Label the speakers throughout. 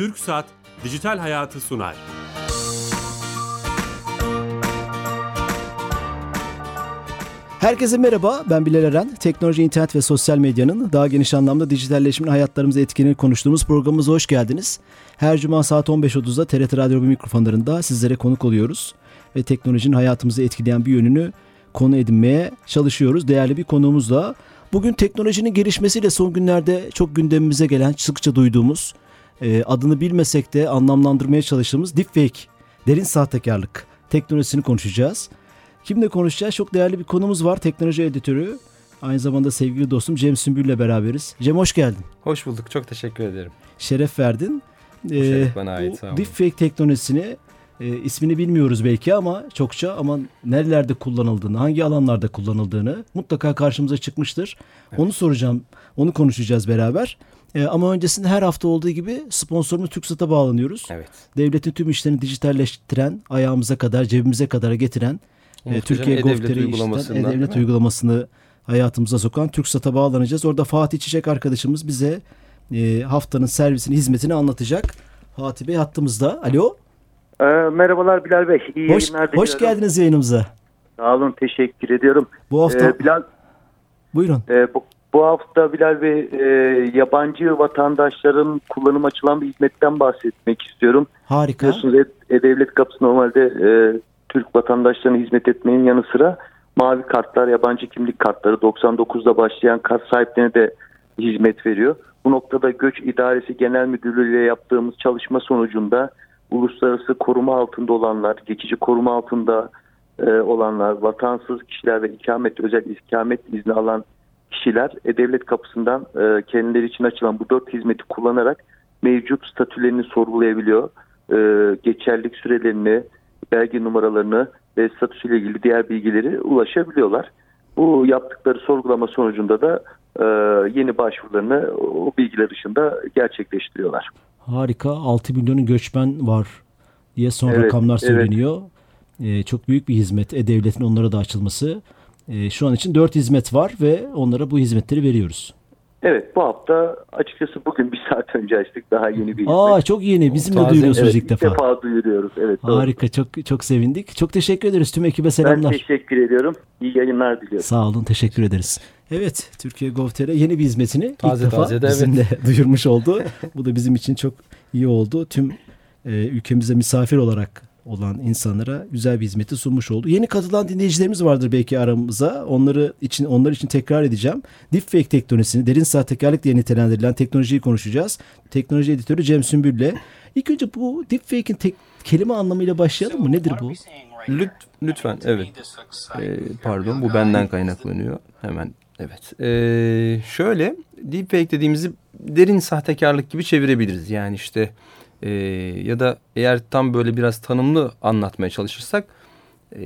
Speaker 1: Türk Saat Dijital Hayatı sunar.
Speaker 2: Herkese merhaba, ben Bilal Eren. Teknoloji, internet ve sosyal medyanın daha geniş anlamda dijitalleşmenin hayatlarımıza etkilerini konuştuğumuz programımıza hoş geldiniz. Her cuma saat 15.30'da TRT Radyo mikrofonlarında sizlere konuk oluyoruz. Ve teknolojinin hayatımızı etkileyen bir yönünü konu edinmeye çalışıyoruz. Değerli bir konuğumuzla. Bugün teknolojinin gelişmesiyle son günlerde çok gündemimize gelen, sıkça duyduğumuz, e, adını bilmesek de anlamlandırmaya çalıştığımız deepfake, derin sahtekarlık teknolojisini konuşacağız. Kimle konuşacağız? Çok değerli bir konumuz var. Teknoloji editörü. Aynı zamanda sevgili dostum Cem Sümbül ile beraberiz. Cem hoş geldin.
Speaker 3: Hoş bulduk. Çok teşekkür ederim.
Speaker 2: Şeref verdin.
Speaker 3: Bu şeref bana ait. Sağ olun.
Speaker 2: Deepfake teknolojisini e, ismini bilmiyoruz belki ama çokça ama nerelerde kullanıldığını, hangi alanlarda kullanıldığını mutlaka karşımıza çıkmıştır. Evet. Onu soracağım, onu konuşacağız beraber. E, ama öncesinde her hafta olduğu gibi sponsorumuz TürkSat'a bağlanıyoruz.
Speaker 3: Evet.
Speaker 2: Devletin tüm işlerini dijitalleştiren, ayağımıza kadar, cebimize kadar getiren e, Türkiye Gov.tr E-Devlet uygulamasını hayatımıza sokan TürkSat'a bağlanacağız. Orada Fatih Çiçek arkadaşımız bize e, haftanın servisini, hizmetini anlatacak. Fatih Bey hattımızda. Alo.
Speaker 4: Ee, merhabalar Bilal Bey. İyi
Speaker 2: hoş,
Speaker 4: yayınlar
Speaker 2: diliyorum. Hoş geldiniz yayınımıza.
Speaker 4: Sağ olun. Teşekkür ediyorum.
Speaker 2: Bu hafta...
Speaker 4: Ee, Bilal...
Speaker 2: Buyurun.
Speaker 4: E, bu, bu hafta Bilal Bey e, yabancı vatandaşların kullanım açılan bir hizmetten bahsetmek istiyorum.
Speaker 2: Harika.
Speaker 4: Biliyorsunuz E-Devlet kapısı normalde e, Türk vatandaşlarına hizmet etmenin yanı sıra mavi kartlar, yabancı kimlik kartları 99'da başlayan kart sahiplerine de hizmet veriyor. Bu noktada Göç İdaresi Genel Müdürlüğü ile yaptığımız çalışma sonucunda uluslararası koruma altında olanlar, geçici koruma altında e, olanlar, vatansız kişiler ve ikamet özel ikamet izni alan kişiler e-devlet kapısından e, kendileri için açılan bu dört hizmeti kullanarak mevcut statülerini sorgulayabiliyor. E, geçerlik sürelerini, belge numaralarını ve statüsüyle ilgili diğer bilgileri ulaşabiliyorlar. Bu yaptıkları sorgulama sonucunda da e, yeni başvurularını o bilgiler dışında gerçekleştiriyorlar.
Speaker 2: Harika. 6 milyonun göçmen var diye son evet, rakamlar söyleniyor. Evet. Ee, çok büyük bir hizmet. E-Devlet'in onlara da açılması. Ee, şu an için 4 hizmet var ve onlara bu hizmetleri veriyoruz.
Speaker 4: Evet bu hafta açıkçası bugün bir saat önce açtık daha yeni bir
Speaker 2: Aa hizmet. çok yeni bizim de duyuruyorsunuz
Speaker 4: evet,
Speaker 2: ilk defa.
Speaker 4: İlk defa duyuruyoruz evet.
Speaker 2: Harika doğru. çok çok sevindik. Çok teşekkür ederiz tüm ekibe selamlar.
Speaker 4: Ben teşekkür ediyorum. İyi yayınlar diliyorum.
Speaker 2: Sağ olun teşekkür ederiz. Evet Türkiye Gov.tr yeni bir hizmetini
Speaker 3: taze,
Speaker 2: ilk defa
Speaker 3: taze de,
Speaker 2: bizimle
Speaker 3: evet.
Speaker 2: duyurmuş oldu. Bu da bizim için çok iyi oldu. Tüm e, ülkemize misafir olarak olan insanlara güzel bir hizmeti sunmuş oldu. Yeni katılan dinleyicilerimiz vardır belki aramıza. Onları için onlar için tekrar edeceğim. Deepfake teknolojisini, derin sahtekarlık diye nitelendirilen teknolojiyi konuşacağız. Teknoloji editörü Cem Sümbül'le. İlk önce bu deepfake'in tek, kelime anlamıyla başlayalım mı? Nedir bu?
Speaker 3: Lüt, lütfen evet. Ee, pardon bu benden kaynaklanıyor. Hemen evet. Ee, şöyle deepfake dediğimizi derin sahtekarlık gibi çevirebiliriz. Yani işte e, ya da eğer tam böyle biraz tanımlı anlatmaya çalışırsak e,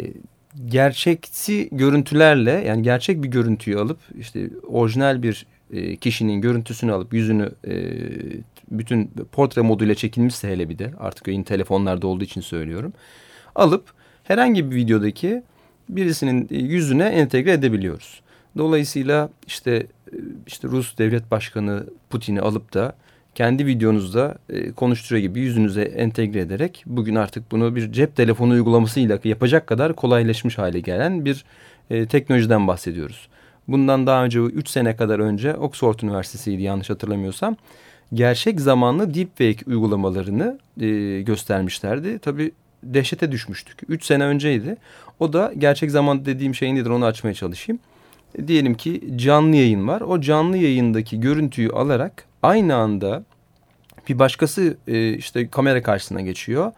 Speaker 3: gerçekçi görüntülerle yani gerçek bir görüntüyü alıp işte orijinal bir e, kişinin görüntüsünü alıp yüzünü e, bütün portre moduyla çekilmişse hele bir de artık yeni telefonlarda olduğu için söylüyorum alıp herhangi bir videodaki birisinin yüzüne entegre edebiliyoruz. Dolayısıyla işte e, işte Rus devlet başkanı Putin'i alıp da kendi videonuzda e, konuşturuyor gibi yüzünüze entegre ederek bugün artık bunu bir cep telefonu uygulamasıyla yapacak kadar kolaylaşmış hale gelen bir e, teknolojiden bahsediyoruz. Bundan daha önce 3 sene kadar önce Oxford Üniversitesi'ydi yanlış hatırlamıyorsam gerçek zamanlı deepfake uygulamalarını e, göstermişlerdi. Tabii dehşete düşmüştük. 3 sene önceydi. O da gerçek zaman dediğim şey nedir onu açmaya çalışayım. E, diyelim ki canlı yayın var. O canlı yayındaki görüntüyü alarak aynı anda bir başkası e, işte kamera karşısına geçiyor.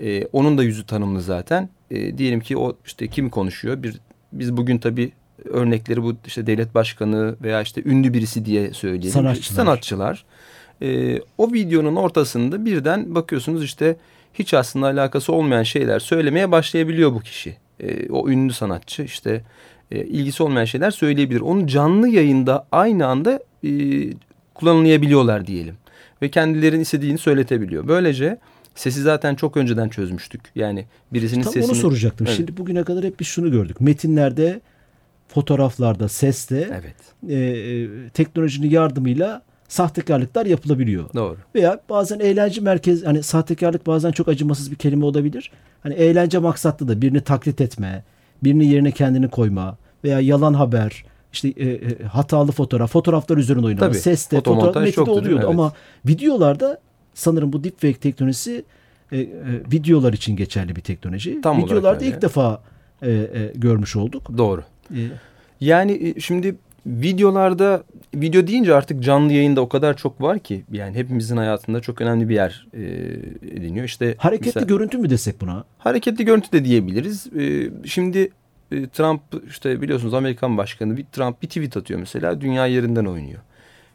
Speaker 3: E, onun da yüzü tanımlı zaten. E, diyelim ki o işte kim konuşuyor? Bir biz bugün tabii örnekleri bu işte devlet başkanı veya işte ünlü birisi diye söyleyelim.
Speaker 2: Sanatçılar.
Speaker 3: Sanatçılar. E, o videonun ortasında birden bakıyorsunuz işte hiç aslında alakası olmayan şeyler söylemeye başlayabiliyor bu kişi. E, o ünlü sanatçı işte e, ilgisi olmayan şeyler söyleyebilir. Onu canlı yayında aynı anda e, kullanılabiliyorlar diyelim. Ve kendilerinin istediğini söyletebiliyor. Böylece sesi zaten çok önceden çözmüştük. Yani birisinin
Speaker 2: Tam
Speaker 3: sesini...
Speaker 2: onu soracaktım. Evet. Şimdi bugüne kadar hep biz şunu gördük. Metinlerde, fotoğraflarda, seste
Speaker 3: evet.
Speaker 2: e, teknolojinin yardımıyla sahtekarlıklar yapılabiliyor.
Speaker 3: Doğru.
Speaker 2: Veya bazen eğlence merkez hani sahtekarlık bazen çok acımasız bir kelime olabilir. Hani eğlence maksatlı da birini taklit etme, birini yerine kendini koyma veya yalan haber, işte e, e, hatalı fotoğraf, fotoğraflar üzerine oynama,
Speaker 3: Tabii,
Speaker 2: seste, fotoğraf metinde oluyordu
Speaker 3: evet.
Speaker 2: ama videolarda sanırım bu deepfake teknolojisi e, e, videolar için geçerli bir teknoloji.
Speaker 3: Tam
Speaker 2: Videolarda ilk defa e, e, görmüş olduk.
Speaker 3: Doğru.
Speaker 2: E,
Speaker 3: Yani e, şimdi videolarda video deyince artık canlı yayında o kadar çok var ki yani hepimizin hayatında çok önemli bir yer e, ediniyor. İşte
Speaker 2: hareketli
Speaker 3: mesela-
Speaker 2: görüntü mü desek buna?
Speaker 3: hareketli görüntü de diyebiliriz. E, şimdi e, Trump işte biliyorsunuz Amerikan başkanı bir Trump bir tweet atıyor mesela dünya yerinden oynuyor.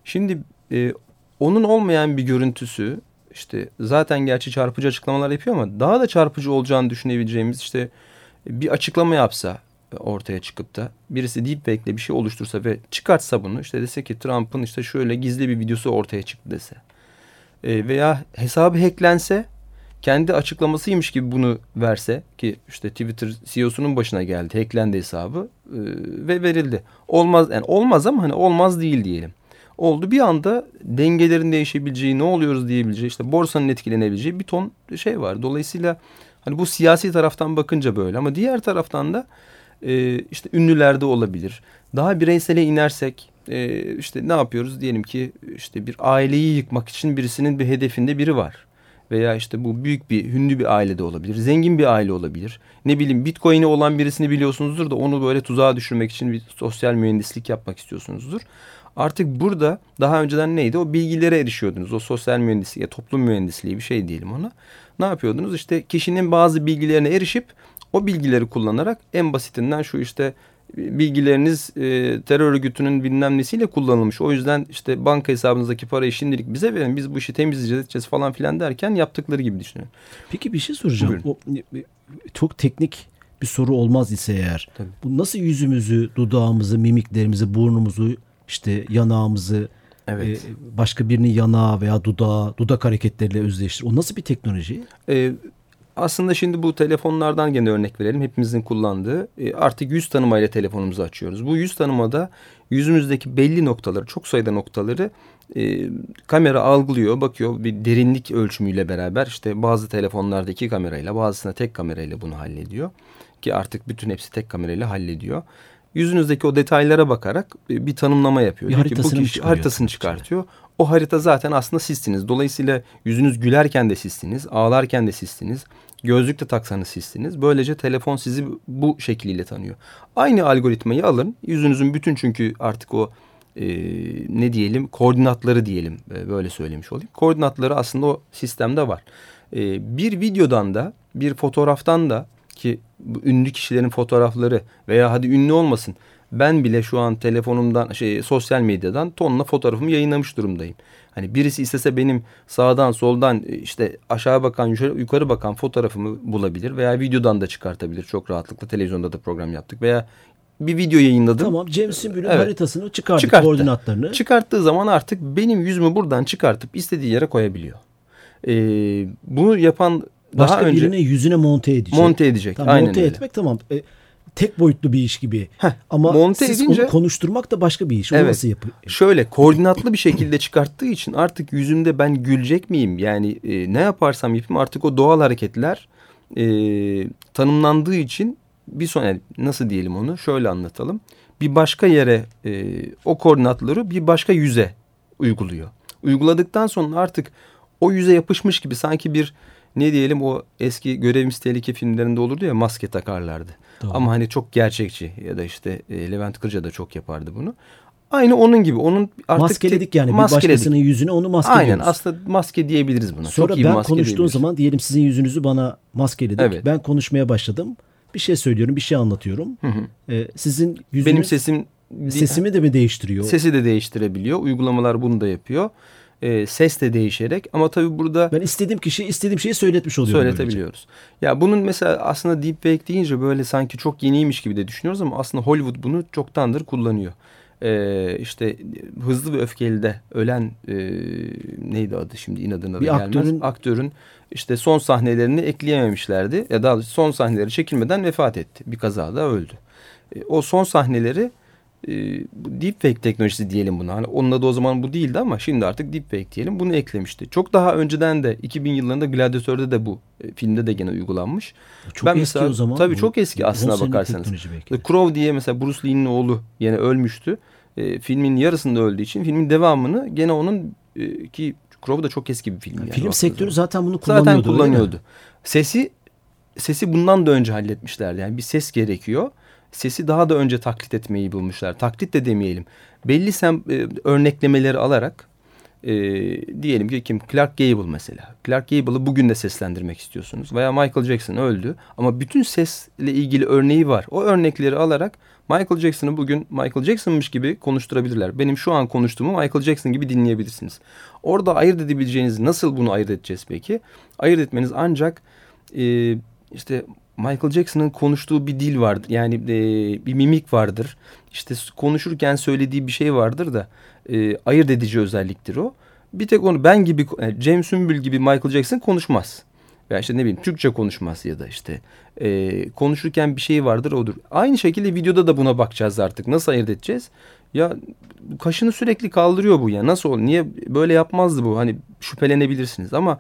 Speaker 3: Şimdi e, onun olmayan bir görüntüsü işte zaten gerçi çarpıcı açıklamalar yapıyor ama daha da çarpıcı olacağını düşünebileceğimiz işte bir açıklama yapsa ortaya çıkıp da birisi deepfake'le bir şey oluştursa ve çıkartsa bunu işte dese ki Trump'ın işte şöyle gizli bir videosu ortaya çıktı dese E, veya hesabı hacklense kendi açıklamasıymış gibi bunu verse ki işte Twitter CEO'sunun başına geldi hacklendi hesabı e, ve verildi. Olmaz yani olmaz ama hani olmaz değil diyelim. Oldu bir anda dengelerin değişebileceği ne oluyoruz diyebileceği işte borsanın etkilenebileceği bir ton şey var. Dolayısıyla hani bu siyasi taraftan bakınca böyle ama diğer taraftan da e, işte ünlülerde olabilir. Daha bireysele inersek e, işte ne yapıyoruz diyelim ki işte bir aileyi yıkmak için birisinin bir hedefinde biri var. Veya işte bu büyük bir ünlü bir aile de olabilir. Zengin bir aile olabilir. Ne bileyim bitcoin'i olan birisini biliyorsunuzdur da onu böyle tuzağa düşürmek için bir sosyal mühendislik yapmak istiyorsunuzdur. Artık burada daha önceden neydi? O bilgilere erişiyordunuz. O sosyal mühendisliği, toplum mühendisliği bir şey diyelim ona. Ne yapıyordunuz? İşte kişinin bazı bilgilerine erişip o bilgileri kullanarak en basitinden şu işte bilgileriniz e, terör örgütünün bilmem nesiyle kullanılmış. O yüzden işte banka hesabınızdaki parayı şimdilik bize verin. Biz bu işi temizleyeceğiz edeceğiz falan filan derken yaptıkları gibi düşünüyorum.
Speaker 2: Peki bir şey soracağım.
Speaker 3: Buyurun.
Speaker 2: O, e, çok teknik bir soru olmaz ise eğer.
Speaker 3: Tabii.
Speaker 2: Bu nasıl yüzümüzü, dudağımızı, mimiklerimizi, burnumuzu, işte yanağımızı
Speaker 3: Evet.
Speaker 2: e, başka birinin yanağı veya dudağı, dudak hareketleriyle özdeştir. O nasıl bir teknoloji?
Speaker 3: Ee, aslında şimdi bu telefonlardan gene örnek verelim. Hepimizin kullandığı e, artık yüz tanımayla telefonumuzu açıyoruz. Bu yüz tanımada yüzümüzdeki belli noktaları, çok sayıda noktaları e, kamera algılıyor, bakıyor bir derinlik ölçümüyle beraber. işte bazı telefonlarda iki kamerayla, bazısında tek kamerayla bunu hallediyor. Ki artık bütün hepsi tek kamerayla hallediyor. Yüzünüzdeki o detaylara bakarak e, bir tanımlama yapıyor.
Speaker 2: Bir
Speaker 3: Diyor ki,
Speaker 2: haritasını
Speaker 3: bu kişi haritasını çıkartıyor. O harita zaten aslında sizsiniz. Dolayısıyla yüzünüz gülerken de sizsiniz, ağlarken de sizsiniz. Gözlük de taksanız sizsiniz. Böylece telefon sizi bu şekliyle tanıyor. Aynı algoritmayı alın. Yüzünüzün bütün çünkü artık o e, ne diyelim koordinatları diyelim e, böyle söylemiş olayım. Koordinatları aslında o sistemde var. E, bir videodan da bir fotoğraftan da ki ünlü kişilerin fotoğrafları veya hadi ünlü olmasın ben bile şu an telefonumdan şey sosyal medyadan tonla fotoğrafımı yayınlamış durumdayım. Hani birisi istese benim sağdan soldan e, işte aşağı bakan yukarı, bakan fotoğrafımı bulabilir veya videodan da çıkartabilir çok rahatlıkla televizyonda da program yaptık veya bir video yayınladım.
Speaker 2: Tamam James Sümbül'ün
Speaker 3: Evet.
Speaker 2: haritasını çıkardık,
Speaker 3: Çıkarttı.
Speaker 2: koordinatlarını.
Speaker 3: Çıkarttığı zaman artık benim yüzümü buradan çıkartıp istediği yere koyabiliyor. Ee, bunu yapan
Speaker 2: Başka
Speaker 3: daha önce
Speaker 2: birine yüzüne monte edecek.
Speaker 3: monte edecek.
Speaker 2: Tamam,
Speaker 3: Aynen
Speaker 2: monte
Speaker 3: öyle.
Speaker 2: etmek tamam. E, tek boyutlu bir iş gibi.
Speaker 3: Heh,
Speaker 2: Ama
Speaker 3: monte
Speaker 2: siz
Speaker 3: edince-
Speaker 2: onu konuşturmak da başka bir iş.
Speaker 3: Evet.
Speaker 2: nasıl yapıyor?
Speaker 3: Şöyle koordinatlı bir şekilde çıkarttığı için artık yüzümde ben gülecek miyim? Yani e, ne yaparsam yapayım artık o doğal hareketler e, tanımlandığı için bir son yani nasıl diyelim onu şöyle anlatalım. Bir başka yere e, o koordinatları bir başka yüze uyguluyor. Uyguladıktan sonra artık o yüze yapışmış gibi sanki bir ne diyelim o eski görevimiz tehlike filmlerinde olurdu ya maske takarlardı.
Speaker 2: Doğru.
Speaker 3: Ama hani çok gerçekçi ya da işte e, Levent Kırca da çok yapardı bunu. Aynı onun gibi. Onun artık
Speaker 2: maskeledik yani. Bir
Speaker 3: maskeledik.
Speaker 2: başkasının yüzüne onu maskeliyoruz.
Speaker 3: Aynen aslında maske diyebiliriz buna.
Speaker 2: Sonra
Speaker 3: çok iyi bir
Speaker 2: ben konuştuğum zaman diyelim sizin yüzünüzü bana maskeledik.
Speaker 3: Evet.
Speaker 2: Ben konuşmaya başladım. Bir şey söylüyorum, bir şey anlatıyorum.
Speaker 3: Hı hı.
Speaker 2: Ee, sizin yüzünüz
Speaker 3: benim sesim
Speaker 2: sesimi de mi değiştiriyor?
Speaker 3: sesi de değiştirebiliyor. Uygulamalar bunu da yapıyor. E, ses de değişerek ama tabii burada
Speaker 2: Ben istediğim kişiye istediğim şeyi söyletmiş oluyorum. böylece.
Speaker 3: söyletebiliyoruz. Ya bunun mesela aslında deepfake deyince böyle sanki çok yeniymiş gibi de düşünüyoruz ama aslında Hollywood bunu çoktandır kullanıyor. Ee, işte hızlı ve öfkelide ölen e, neydi adı şimdi inadına da
Speaker 2: Bir
Speaker 3: gelmez.
Speaker 2: aktörün-
Speaker 3: Aktörün işte son sahnelerini ekleyememişlerdi. Ya daha son sahneleri çekilmeden vefat etti. Bir kazada öldü. E, o son sahneleri e, deepfake teknolojisi diyelim buna. Hani onun adı o zaman bu değildi ama şimdi artık deepfake diyelim. Bunu eklemişti. Çok daha önceden de 2000 yıllarında Gladiator'da da bu e, filmde de gene uygulanmış.
Speaker 2: Çok ben eski mesela, o zaman.
Speaker 3: Tabii bu, çok eski aslına bakarsanız. The Crow diye mesela Bruce Lee'nin oğlu yine ölmüştü. E, filmin yarısında öldüğü için filmin devamını gene onun e, ki Crow da çok eski bir film. Yani
Speaker 2: film sektörü zaten bunu kullanıyordu.
Speaker 3: Zaten kullanıyordu. Sesi sesi bundan da önce halletmişlerdi. Yani bir ses gerekiyor sesi daha da önce taklit etmeyi bulmuşlar. Taklit de demeyelim. Belli sem e, örneklemeleri alarak e, diyelim ki kim Clark Gable mesela. Clark Gable'ı bugün de seslendirmek istiyorsunuz. Veya Michael Jackson öldü ama bütün sesle ilgili örneği var. O örnekleri alarak Michael Jackson'ı bugün Michael Jackson'mış gibi konuşturabilirler. Benim şu an konuştuğumu Michael Jackson gibi dinleyebilirsiniz. Orada ayırt edebileceğiniz nasıl bunu ayırt edeceğiz peki? Ayırt etmeniz ancak e, işte Michael Jackson'ın konuştuğu bir dil vardır. Yani e, bir mimik vardır. İşte konuşurken söylediği bir şey vardır da e, ayırt edici özelliktir o. Bir tek onu ben gibi yani James Sümbül gibi Michael Jackson konuşmaz. Yani işte ne bileyim Türkçe konuşmaz ya da işte e, konuşurken bir şey vardır odur. Aynı şekilde videoda da buna bakacağız artık. Nasıl ayırt edeceğiz? Ya kaşını sürekli kaldırıyor bu ya. Nasıl olur? Niye böyle yapmazdı bu? Hani şüphelenebilirsiniz ama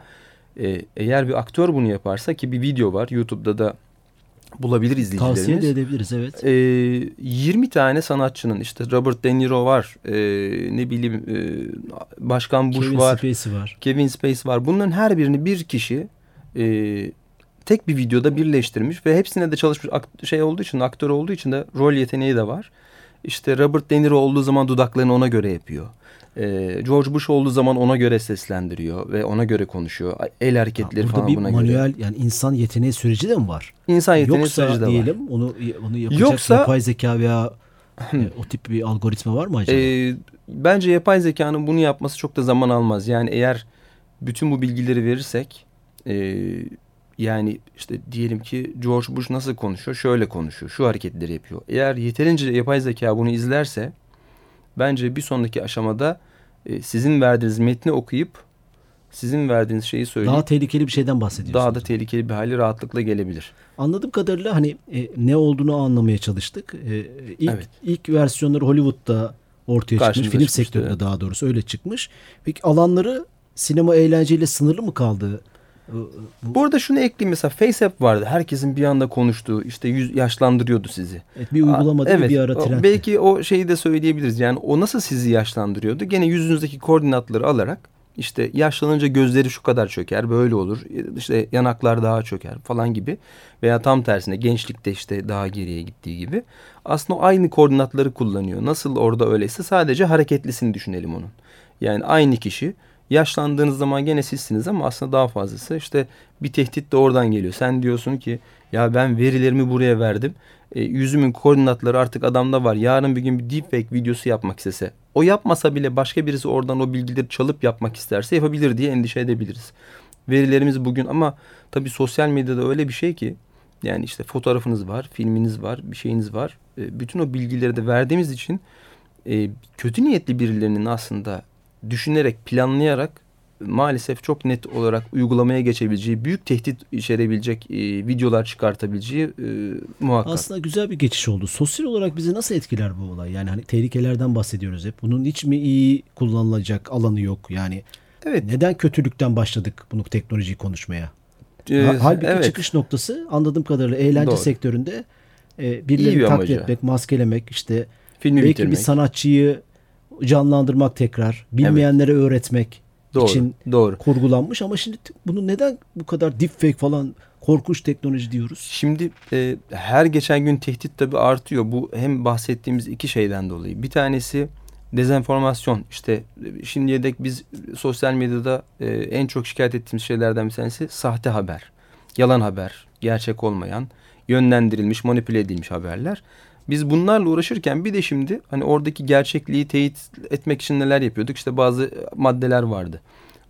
Speaker 3: e, eğer bir aktör bunu yaparsa ki bir video var YouTube'da da bulabilir izleyicilerimiz.
Speaker 2: Tavsiye de edebiliriz evet.
Speaker 3: E, 20 tane sanatçının işte Robert De Niro var. E, ne bileyim e, Başkan Bush
Speaker 2: Kevin
Speaker 3: var.
Speaker 2: Kevin Spacey var.
Speaker 3: Kevin Spacey var. Bunların her birini bir kişi e, tek bir videoda birleştirmiş ve hepsine de çalışmış şey olduğu için aktör olduğu için de rol yeteneği de var. İşte Robert De Niro olduğu zaman dudaklarını ona göre yapıyor. Ee, George Bush olduğu zaman ona göre seslendiriyor ve ona göre konuşuyor. El hareketleri
Speaker 2: ha,
Speaker 3: falan
Speaker 2: bir
Speaker 3: buna
Speaker 2: manuel, göre. yani insan yeteneği süreci de mi var?
Speaker 3: İnsan yeteneği
Speaker 2: Yoksa
Speaker 3: süreci de
Speaker 2: diyelim,
Speaker 3: var.
Speaker 2: onu onu yapacak Yoksa, yapay zeka veya e, o tip bir algoritma var mı acaba?
Speaker 3: E, bence yapay zekanın bunu yapması çok da zaman almaz. Yani eğer bütün bu bilgileri verirsek e, yani işte diyelim ki George Bush nasıl konuşuyor? Şöyle konuşuyor. Şu hareketleri yapıyor. Eğer yeterince yapay zeka bunu izlerse bence bir sonraki aşamada e, sizin verdiğiniz metni okuyup sizin verdiğiniz şeyi söyleyip
Speaker 2: daha tehlikeli bir şeyden bahsediyorsunuz.
Speaker 3: Daha da tehlikeli bir hali rahatlıkla gelebilir.
Speaker 2: Anladığım kadarıyla hani e, ne olduğunu anlamaya çalıştık. E, ilk evet. ilk versiyonları Hollywood'da ortaya Karşımıza çıkmış. Film sektöründe evet. daha doğrusu öyle çıkmış. Peki alanları sinema eğlenceyle sınırlı mı kaldı?
Speaker 3: Bu arada şunu ekleyeyim mesela FaceApp vardı. Herkesin bir anda konuştuğu işte yüz yaşlandırıyordu sizi.
Speaker 2: Evet, bir uygulama değil evet, bir ara trenddi.
Speaker 3: Belki o şeyi de söyleyebiliriz. Yani o nasıl sizi yaşlandırıyordu? Gene yüzünüzdeki koordinatları alarak işte yaşlanınca gözleri şu kadar çöker böyle olur. İşte yanaklar daha çöker falan gibi. Veya tam tersine gençlikte işte daha geriye gittiği gibi. Aslında aynı koordinatları kullanıyor. Nasıl orada öyleyse sadece hareketlisini düşünelim onun. Yani aynı kişi Yaşlandığınız zaman gene sizsiniz ama aslında daha fazlası işte bir tehdit de oradan geliyor. Sen diyorsun ki ya ben verilerimi buraya verdim. E, yüzümün koordinatları artık adamda var. Yarın bir gün bir deepfake videosu yapmak istese. O yapmasa bile başka birisi oradan o bilgileri çalıp yapmak isterse yapabilir diye endişe edebiliriz. Verilerimiz bugün ama tabii sosyal medyada öyle bir şey ki yani işte fotoğrafınız var, filminiz var, bir şeyiniz var. E, bütün o bilgileri de verdiğimiz için e, kötü niyetli birilerinin aslında düşünerek, planlayarak maalesef çok net olarak uygulamaya geçebileceği, büyük tehdit içerebilecek e, videolar çıkartabileceği e, muhakkak.
Speaker 2: Aslında güzel bir geçiş oldu. Sosyal olarak bizi nasıl etkiler bu olay? Yani hani tehlikelerden bahsediyoruz hep. Bunun hiç mi iyi kullanılacak alanı yok? Yani evet. neden kötülükten başladık bunu teknolojiyi konuşmaya? Ee, Halbuki evet. çıkış noktası anladığım kadarıyla eğlence Doğru. sektöründe e, birilerini taklit etmek, maskelemek, işte Filmi belki bitirmek. bir sanatçıyı canlandırmak tekrar, bilmeyenlere evet. öğretmek doğru, için doğru. kurgulanmış ama şimdi bunu neden bu kadar deepfake falan korkunç teknoloji diyoruz?
Speaker 3: Şimdi e, her geçen gün tehdit tabii artıyor. Bu hem bahsettiğimiz iki şeyden dolayı. Bir tanesi dezenformasyon. İşte şimdiye dek biz sosyal medyada e, en çok şikayet ettiğimiz şeylerden bir tanesi sahte haber. Yalan haber, gerçek olmayan, yönlendirilmiş, manipüle edilmiş haberler. Biz bunlarla uğraşırken bir de şimdi hani oradaki gerçekliği teyit etmek için neler yapıyorduk? İşte bazı maddeler vardı.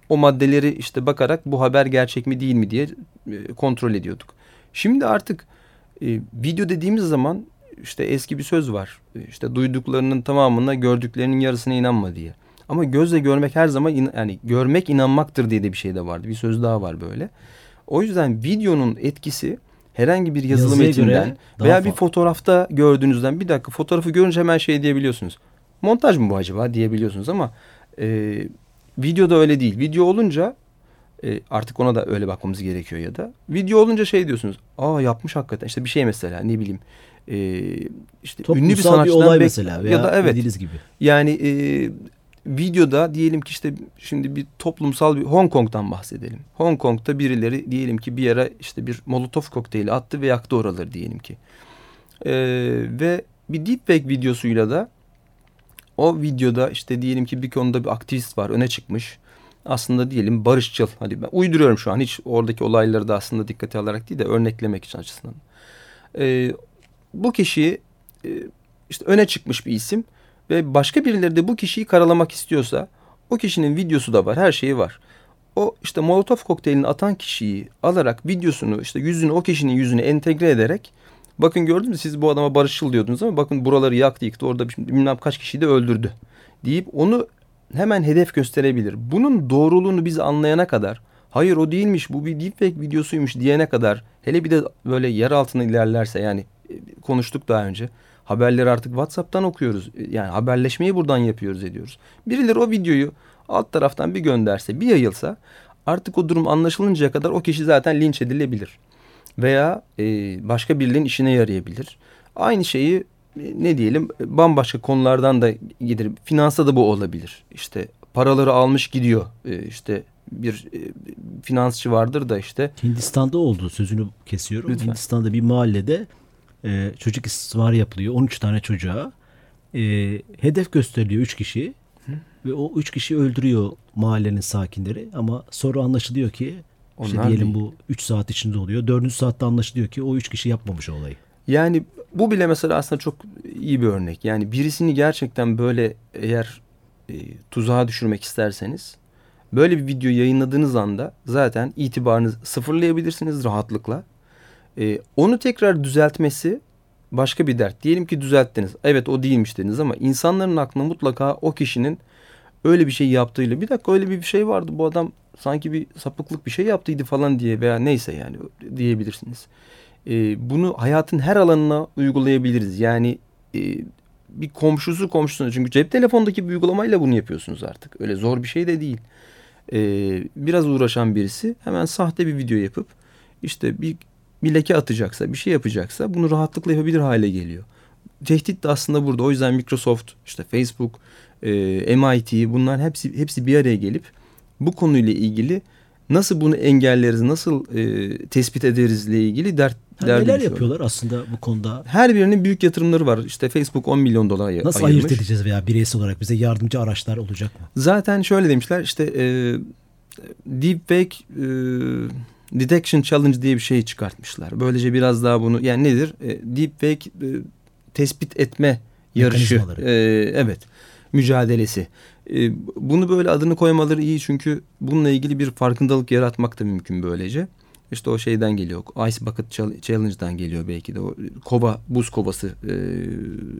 Speaker 3: O maddeleri işte bakarak bu haber gerçek mi değil mi diye e, kontrol ediyorduk. Şimdi artık e, video dediğimiz zaman işte eski bir söz var. E, işte duyduklarının tamamına gördüklerinin yarısına inanma diye. Ama gözle görmek her zaman in, yani görmek inanmaktır diye de bir şey de vardı. Bir söz daha var böyle. O yüzden videonun etkisi herhangi bir yazılı
Speaker 2: Yazıya
Speaker 3: metinden veya bir fotoğrafta gördüğünüzden bir dakika fotoğrafı görünce hemen şey diyebiliyorsunuz. Montaj mı bu acaba diyebiliyorsunuz ama e, videoda öyle değil. Video olunca e, artık ona da öyle bakmamız gerekiyor ya da. Video olunca şey diyorsunuz. Aa yapmış hakikaten. İşte bir şey mesela ne bileyim. E, işte ünlü bir
Speaker 2: Toplumsal bir
Speaker 3: sanatçıdan
Speaker 2: olay mesela veya
Speaker 3: ya da evet
Speaker 2: gibi.
Speaker 3: yani e, videoda diyelim ki işte şimdi bir toplumsal bir Hong Kong'dan bahsedelim. Hong Kong'da birileri diyelim ki bir yere işte bir molotof kokteyli attı ve yaktı oraları diyelim ki. E, ve bir deepfake videosuyla da o videoda işte diyelim ki bir konuda bir aktivist var öne çıkmış. Aslında diyelim barışçıl. Hadi ben uyduruyorum şu an hiç oradaki olayları da aslında dikkate alarak değil de örneklemek için açısından. E, bu kişi e, işte öne çıkmış bir isim ve başka birileri de bu kişiyi karalamak istiyorsa o kişinin videosu da var, her şeyi var. O işte Molotov kokteylini atan kişiyi alarak videosunu işte yüzünü o kişinin yüzüne entegre ederek bakın gördünüz mü siz bu adama barışçıl diyordunuz ama bakın buraları yaktı yıktı orada bilmem kaç kişiyi de öldürdü deyip onu hemen hedef gösterebilir. Bunun doğruluğunu biz anlayana kadar hayır o değilmiş bu bir deepfake videosuymuş diyene kadar hele bir de böyle yer altına ilerlerse yani e, konuştuk daha önce. Haberleri artık WhatsApp'tan okuyoruz. Yani haberleşmeyi buradan yapıyoruz ediyoruz. Birileri o videoyu alt taraftan bir gönderse, bir yayılsa artık o durum anlaşılıncaya kadar o kişi zaten linç edilebilir. Veya e, başka birilerinin işine yarayabilir. Aynı şeyi e, ne diyelim bambaşka konulardan da gider. Finansta da bu olabilir. İşte paraları almış gidiyor. E, işte bir e, finansçı vardır da işte.
Speaker 2: Hindistan'da oldu sözünü kesiyorum.
Speaker 3: Lütfen.
Speaker 2: Hindistan'da bir mahallede e, çocuk istismarı yapılıyor. 13 tane çocuğa. E, hedef gösteriliyor 3 kişi. Ve o 3 kişi öldürüyor mahallenin sakinleri. Ama sonra anlaşılıyor ki işte
Speaker 3: Onlar
Speaker 2: diyelim
Speaker 3: değil.
Speaker 2: bu 3 saat içinde oluyor. 4. saatte anlaşılıyor ki o 3 kişi yapmamış olayı.
Speaker 3: Yani bu bile mesela aslında çok iyi bir örnek. Yani birisini gerçekten böyle eğer e, tuzağa düşürmek isterseniz böyle bir video yayınladığınız anda zaten itibarınızı sıfırlayabilirsiniz rahatlıkla. E, onu tekrar düzeltmesi başka bir dert. Diyelim ki düzelttiniz. Evet o değilmiş dediniz ama insanların aklına mutlaka o kişinin öyle bir şey yaptığıyla bir dakika öyle bir şey vardı bu adam sanki bir sapıklık bir şey yaptıydı falan diye veya neyse yani diyebilirsiniz. E, bunu hayatın her alanına uygulayabiliriz. Yani e, bir komşusu komşusuna çünkü cep telefondaki bir uygulamayla bunu yapıyorsunuz artık. Öyle zor bir şey de değil. E, biraz uğraşan birisi hemen sahte bir video yapıp işte bir, bir leke atacaksa bir şey yapacaksa bunu rahatlıkla yapabilir hale geliyor. Tehdit de aslında burada. O yüzden Microsoft, işte Facebook, e, MIT bunlar hepsi hepsi bir araya gelip bu konuyla ilgili nasıl bunu engelleriz, nasıl e, tespit ederizle ilgili dert
Speaker 2: Ha, neler
Speaker 3: düşüyorlar.
Speaker 2: yapıyorlar aslında bu konuda?
Speaker 3: Her birinin büyük yatırımları var. İşte Facebook 10 milyon dolar ay-
Speaker 2: Nasıl
Speaker 3: ayırmış.
Speaker 2: ayırt edeceğiz veya bireysel olarak bize yardımcı araçlar olacak mı?
Speaker 3: Zaten şöyle demişler işte e, Deepfake e, Detection Challenge diye bir şey çıkartmışlar. Böylece biraz daha bunu yani nedir? E, deepfake e, tespit etme yarışı. E, evet mücadelesi. E, bunu böyle adını koymaları iyi çünkü bununla ilgili bir farkındalık yaratmak da mümkün böylece. İşte o şeyden geliyor. Ice Bucket Chal- Challenge'dan geliyor belki de. O kova, buz kovası e,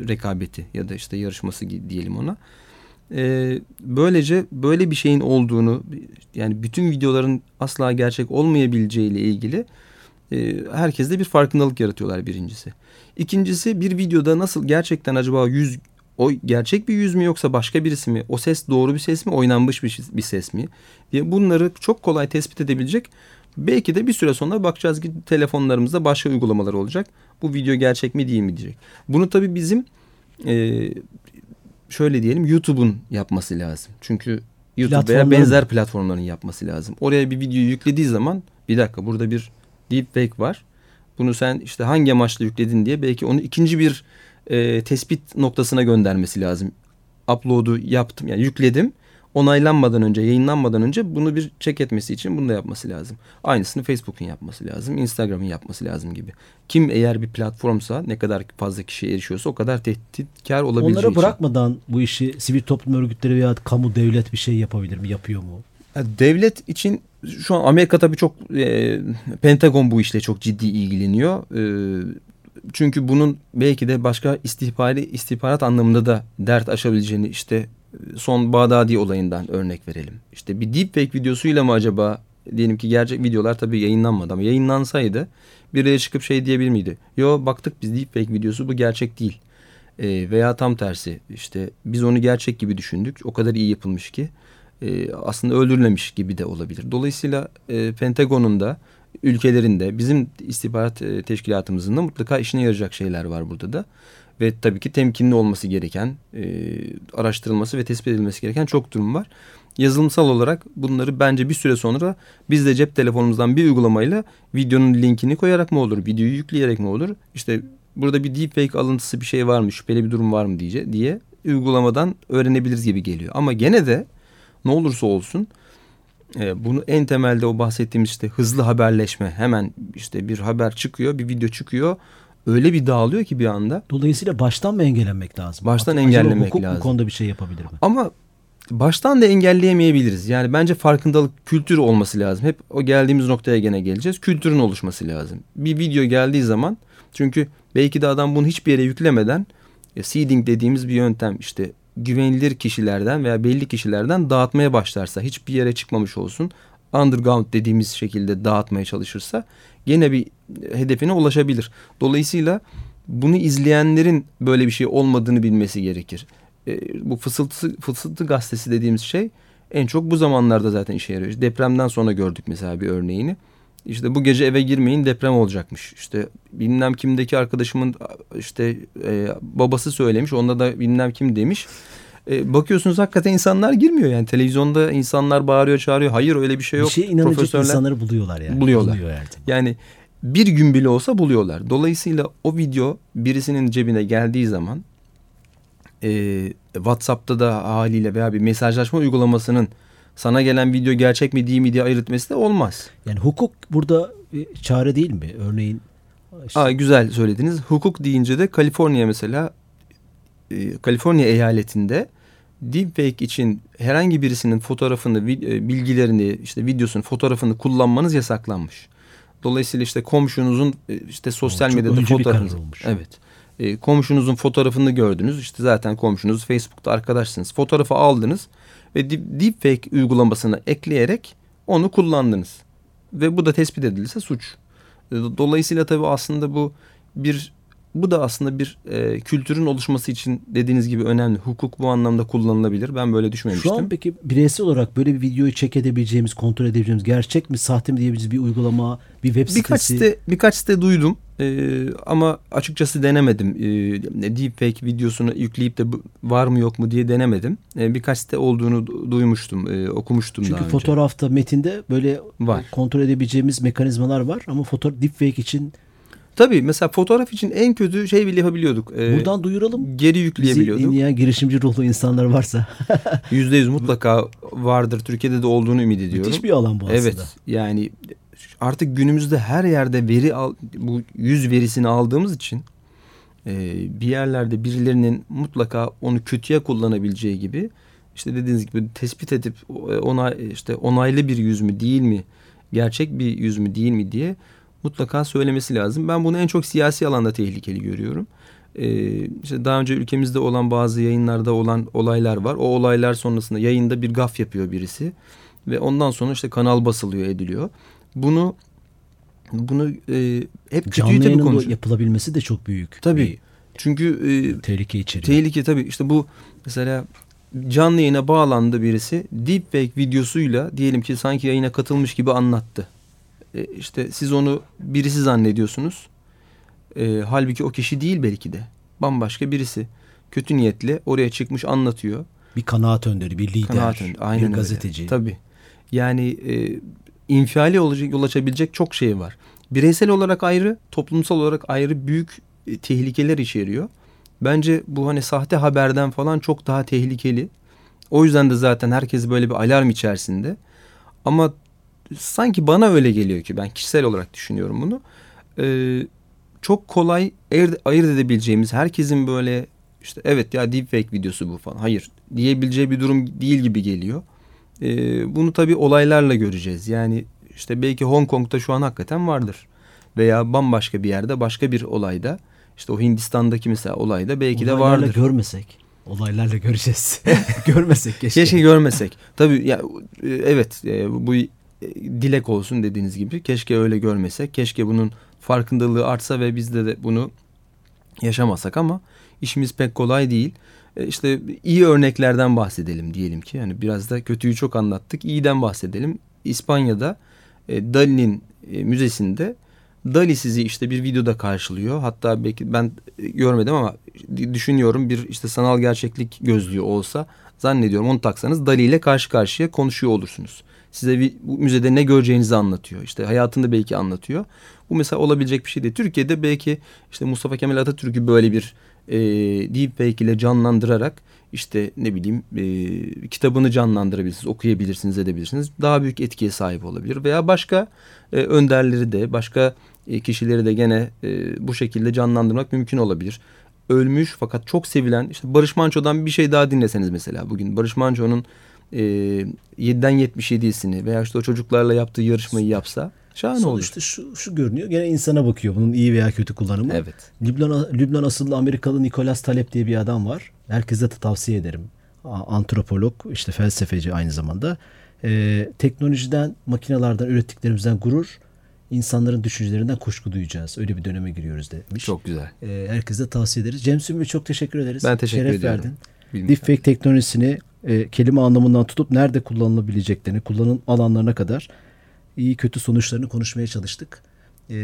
Speaker 3: rekabeti ya da işte yarışması diyelim ona. E, böylece böyle bir şeyin olduğunu yani bütün videoların asla gerçek olmayabileceğiyle ilgili e, herkeste bir farkındalık yaratıyorlar birincisi. İkincisi bir videoda nasıl gerçekten acaba yüz o gerçek bir yüz mü yoksa başka birisi mi? O ses doğru bir ses mi? Oynanmış bir, bir ses mi? diye bunları çok kolay tespit edebilecek. Belki de bir süre sonra bakacağız ki telefonlarımızda başka uygulamalar olacak. Bu video gerçek mi değil mi diyecek. Bunu tabii bizim e, şöyle diyelim YouTube'un yapması lazım. Çünkü YouTube veya benzer platformların yapması lazım. Oraya bir videoyu yüklediği zaman bir dakika burada bir deepfake var. Bunu sen işte hangi amaçla yükledin diye belki onu ikinci bir e, tespit noktasına göndermesi lazım. Upload'u yaptım yani yükledim. Onaylanmadan önce, yayınlanmadan önce bunu bir check etmesi için bunu da yapması lazım. Aynısını Facebook'un yapması lazım, Instagram'ın yapması lazım gibi. Kim eğer bir platformsa ne kadar fazla kişiye erişiyorsa o kadar tehditkar olabileceği
Speaker 2: Onlara
Speaker 3: için.
Speaker 2: bırakmadan bu işi sivil toplum örgütleri veya kamu devlet bir şey yapabilir mi? Yapıyor mu?
Speaker 3: Devlet için şu an Amerika tabii çok e, Pentagon bu işle çok ciddi ilgileniyor. E, çünkü bunun belki de başka istihbari istihbarat anlamında da dert aşabileceğini işte son Bağdadi olayından örnek verelim. İşte bir deepfake videosuyla mı acaba diyelim ki gerçek videolar tabii yayınlanmadı ama yayınlansaydı birileri çıkıp şey diyebilir miydi? Yo baktık biz deepfake videosu bu gerçek değil. E, veya tam tersi işte biz onu gerçek gibi düşündük. O kadar iyi yapılmış ki e, aslında öldürülemiş gibi de olabilir. Dolayısıyla e, Pentagon'un da ülkelerinde bizim istihbarat e, teşkilatımızın da mutlaka işine yarayacak şeyler var burada da. Ve tabii ki temkinli olması gereken, e, araştırılması ve tespit edilmesi gereken çok durum var. Yazılımsal olarak bunları bence bir süre sonra biz de cep telefonumuzdan bir uygulamayla videonun linkini koyarak mı olur, videoyu yükleyerek mi olur? İşte burada bir deepfake alıntısı bir şey var mı, şüpheli bir durum var mı diye, diye uygulamadan öğrenebiliriz gibi geliyor. Ama gene de ne olursa olsun e, bunu en temelde o bahsettiğimiz işte hızlı haberleşme hemen işte bir haber çıkıyor bir video çıkıyor öyle bir dağılıyor ki bir anda.
Speaker 2: Dolayısıyla baştan mı engellenmek lazım?
Speaker 3: Baştan
Speaker 2: Acaba
Speaker 3: engellemek
Speaker 2: hukuk
Speaker 3: lazım.
Speaker 2: bu konuda bir şey yapabilir mi?
Speaker 3: Ama baştan da engelleyemeyebiliriz. Yani bence farkındalık kültürü olması lazım. Hep o geldiğimiz noktaya gene geleceğiz. Kültürün oluşması lazım. Bir video geldiği zaman çünkü belki de adam bunu hiçbir yere yüklemeden e, seeding dediğimiz bir yöntem işte güvenilir kişilerden veya belli kişilerden dağıtmaya başlarsa hiçbir yere çıkmamış olsun underground dediğimiz şekilde dağıtmaya çalışırsa gene bir hedefine ulaşabilir. Dolayısıyla bunu izleyenlerin böyle bir şey olmadığını bilmesi gerekir. E, bu fısıltı, fısıltı gazetesi dediğimiz şey en çok bu zamanlarda zaten işe yarıyor. Depremden sonra gördük mesela bir örneğini. İşte bu gece eve girmeyin deprem olacakmış. İşte bilmem kimdeki arkadaşımın işte e, babası söylemiş. Onda da bilmem kim demiş. E, bakıyorsunuz hakikaten insanlar girmiyor yani. Televizyonda insanlar bağırıyor çağırıyor. Hayır öyle bir şey yok.
Speaker 2: Bir şey inanacak insanları buluyorlar yani.
Speaker 3: Buluyorlar.
Speaker 2: Buluyor yani.
Speaker 3: bir gün bile olsa buluyorlar. Dolayısıyla o video birisinin cebine geldiği zaman e, WhatsApp'ta da haliyle veya bir mesajlaşma uygulamasının sana gelen video gerçek mi değil mi diye ayırt etmesi de olmaz.
Speaker 2: Yani hukuk burada bir çare değil mi? Örneğin
Speaker 3: işte... Aa, güzel söylediniz. Hukuk deyince de Kaliforniya mesela e, Kaliforniya eyaletinde deepfake için herhangi birisinin fotoğrafını, e, bilgilerini, işte videosunu, fotoğrafını kullanmanız yasaklanmış. Dolayısıyla işte komşunuzun e, işte sosyal medyada fotoğrafını evet. E, komşunuzun fotoğrafını gördünüz. İşte zaten komşunuz Facebook'ta arkadaşsınız. Fotoğrafı aldınız ve deepfake uygulamasını ekleyerek onu kullandınız. Ve bu da tespit edilirse suç. E, dolayısıyla tabii aslında bu bir bu da aslında bir e, kültürün oluşması için dediğiniz gibi önemli. Hukuk bu anlamda kullanılabilir. Ben böyle düşünmemiştim.
Speaker 2: Şu an peki bireysel olarak böyle bir videoyu çek edebileceğimiz, kontrol edebileceğimiz gerçek mi, sahte mi diyebileceğimiz bir uygulama, bir web sitesi?
Speaker 3: Birkaç site, birkaç site duydum. Ee, ama açıkçası denemedim. Ee, deepfake videosunu yükleyip de var mı yok mu diye denemedim. Ee, birkaç site olduğunu duymuştum, e, okumuştum
Speaker 2: Çünkü
Speaker 3: daha önce.
Speaker 2: fotoğrafta, metinde böyle
Speaker 3: var.
Speaker 2: kontrol edebileceğimiz mekanizmalar var ama fotoğraf deepfake için
Speaker 3: Tabii mesela fotoğraf için en kötü şey bile yapabiliyorduk.
Speaker 2: Ee, Buradan duyuralım.
Speaker 3: Geri yükleyebiliyorduk.
Speaker 2: Bizi dinleyen girişimci ruhlu insanlar varsa.
Speaker 3: Yüzde yüz mutlaka vardır. Türkiye'de de olduğunu ümit ediyorum.
Speaker 2: Müthiş bir alan bu aslında.
Speaker 3: Evet yani artık günümüzde her yerde veri al, bu yüz verisini aldığımız için e, bir yerlerde birilerinin mutlaka onu kötüye kullanabileceği gibi işte dediğiniz gibi tespit edip ona işte onaylı bir yüz mü değil mi gerçek bir yüz mü değil mi diye mutlaka söylemesi lazım. Ben bunu en çok siyasi alanda tehlikeli görüyorum. Ee, işte daha önce ülkemizde olan bazı yayınlarda olan olaylar var. O olaylar sonrasında yayında bir gaf yapıyor birisi ve ondan sonra işte kanal basılıyor ediliyor. Bunu bunu e, hep
Speaker 2: Canlı
Speaker 3: kötüyü tabii konuşuyor.
Speaker 2: yapılabilmesi de çok büyük.
Speaker 3: Tabii. Çünkü
Speaker 2: e, tehlike içeriyor.
Speaker 3: Tehlike tabii. İşte bu mesela canlı yayına bağlandı birisi. Deepfake videosuyla diyelim ki sanki yayına katılmış gibi anlattı. E, işte siz onu birisi zannediyorsunuz. E, halbuki o kişi değil belki de. Bambaşka birisi. Kötü niyetle oraya çıkmış anlatıyor.
Speaker 2: Bir kanaat önderi, bir lider, kanaat önderi, aynen bir gazeteci.
Speaker 3: Öyle. Tabii. Yani e, infiali olacak, yol açabilecek çok şey var. Bireysel olarak ayrı, toplumsal olarak ayrı büyük e, tehlikeler içeriyor. Bence bu hani sahte haberden falan çok daha tehlikeli. O yüzden de zaten herkes böyle bir alarm içerisinde. Ama sanki bana öyle geliyor ki ben kişisel olarak düşünüyorum bunu. Ee, çok kolay ayırt, ayırt edebileceğimiz herkesin böyle işte evet ya deepfake videosu bu falan. Hayır diyebileceği bir durum değil gibi geliyor. Ee, bunu tabii olaylarla göreceğiz. Yani işte belki Hong Kong'da şu an hakikaten vardır. Veya bambaşka bir yerde başka bir olayda işte o Hindistan'daki mesela olayda belki
Speaker 2: Olaylarla
Speaker 3: de vardır.
Speaker 2: görmesek. Olaylarla göreceğiz. görmesek keşke.
Speaker 3: Keşke görmesek. Tabii ya evet e, bu dilek olsun dediğiniz gibi. Keşke öyle görmesek. Keşke bunun farkındalığı artsa ve bizde de bunu yaşamasak ama işimiz pek kolay değil. E, işte iyi örneklerden bahsedelim diyelim ki. Yani biraz da kötüyü çok anlattık. İyiden bahsedelim. İspanya'da e, Dali'nin e, müzesinde Dali sizi işte bir videoda karşılıyor. Hatta belki ben görmedim ama düşünüyorum bir işte sanal gerçeklik gözlüğü olsa zannediyorum onu taksanız Dali ile karşı karşıya konuşuyor olursunuz. Size bir, bu müzede ne göreceğinizi anlatıyor. İşte hayatını belki anlatıyor. Bu mesela olabilecek bir şey değil. Türkiye'de belki işte Mustafa Kemal Atatürk'ü böyle bir e, deepfake ile canlandırarak işte ne bileyim e, kitabını canlandırabilirsiniz, okuyabilirsiniz, edebilirsiniz. Daha büyük etkiye sahip olabilir. Veya başka e, önderleri de, başka e, kişileri de gene e, bu şekilde canlandırmak mümkün olabilir. Ölmüş fakat çok sevilen işte Barış Manço'dan bir şey daha dinleseniz mesela bugün. Barış Manço'nun e, 7'den 77'sini veya işte o çocuklarla yaptığı yarışmayı yapsa şahane
Speaker 2: Sonuçta
Speaker 3: olur.
Speaker 2: şu, şu görünüyor. Gene insana bakıyor bunun iyi veya kötü kullanımı.
Speaker 3: Evet.
Speaker 2: Lübnan, Lübnan asıllı Amerikalı Nicholas Taleb diye bir adam var. Herkese de tavsiye ederim. Antropolog, işte felsefeci aynı zamanda. Ee, teknolojiden, makinelerden, ürettiklerimizden gurur, insanların düşüncelerinden kuşku duyacağız. Öyle bir döneme giriyoruz demiş.
Speaker 3: Çok güzel.
Speaker 2: Ee, herkese tavsiye ederiz. Cem Sümbül çok teşekkür ederiz.
Speaker 3: Ben teşekkür
Speaker 2: Şeref
Speaker 3: ediyorum.
Speaker 2: verdin.
Speaker 3: Bilmiyorum.
Speaker 2: Deepfake teknolojisini e, kelime anlamından tutup nerede kullanılabileceklerini, kullanım alanlarına kadar iyi kötü sonuçlarını konuşmaya çalıştık. E,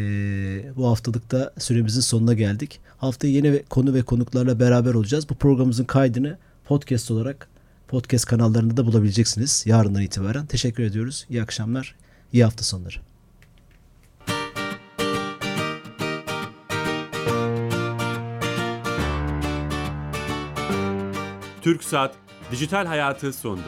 Speaker 2: bu haftalıkta süremizin sonuna geldik. Haftaya yeni ve konu ve konuklarla beraber olacağız. Bu programımızın kaydını podcast olarak podcast kanallarında da bulabileceksiniz yarından itibaren. Teşekkür ediyoruz. İyi akşamlar, iyi hafta sonları.
Speaker 1: Türk Saat Dijital Hayatı sondu.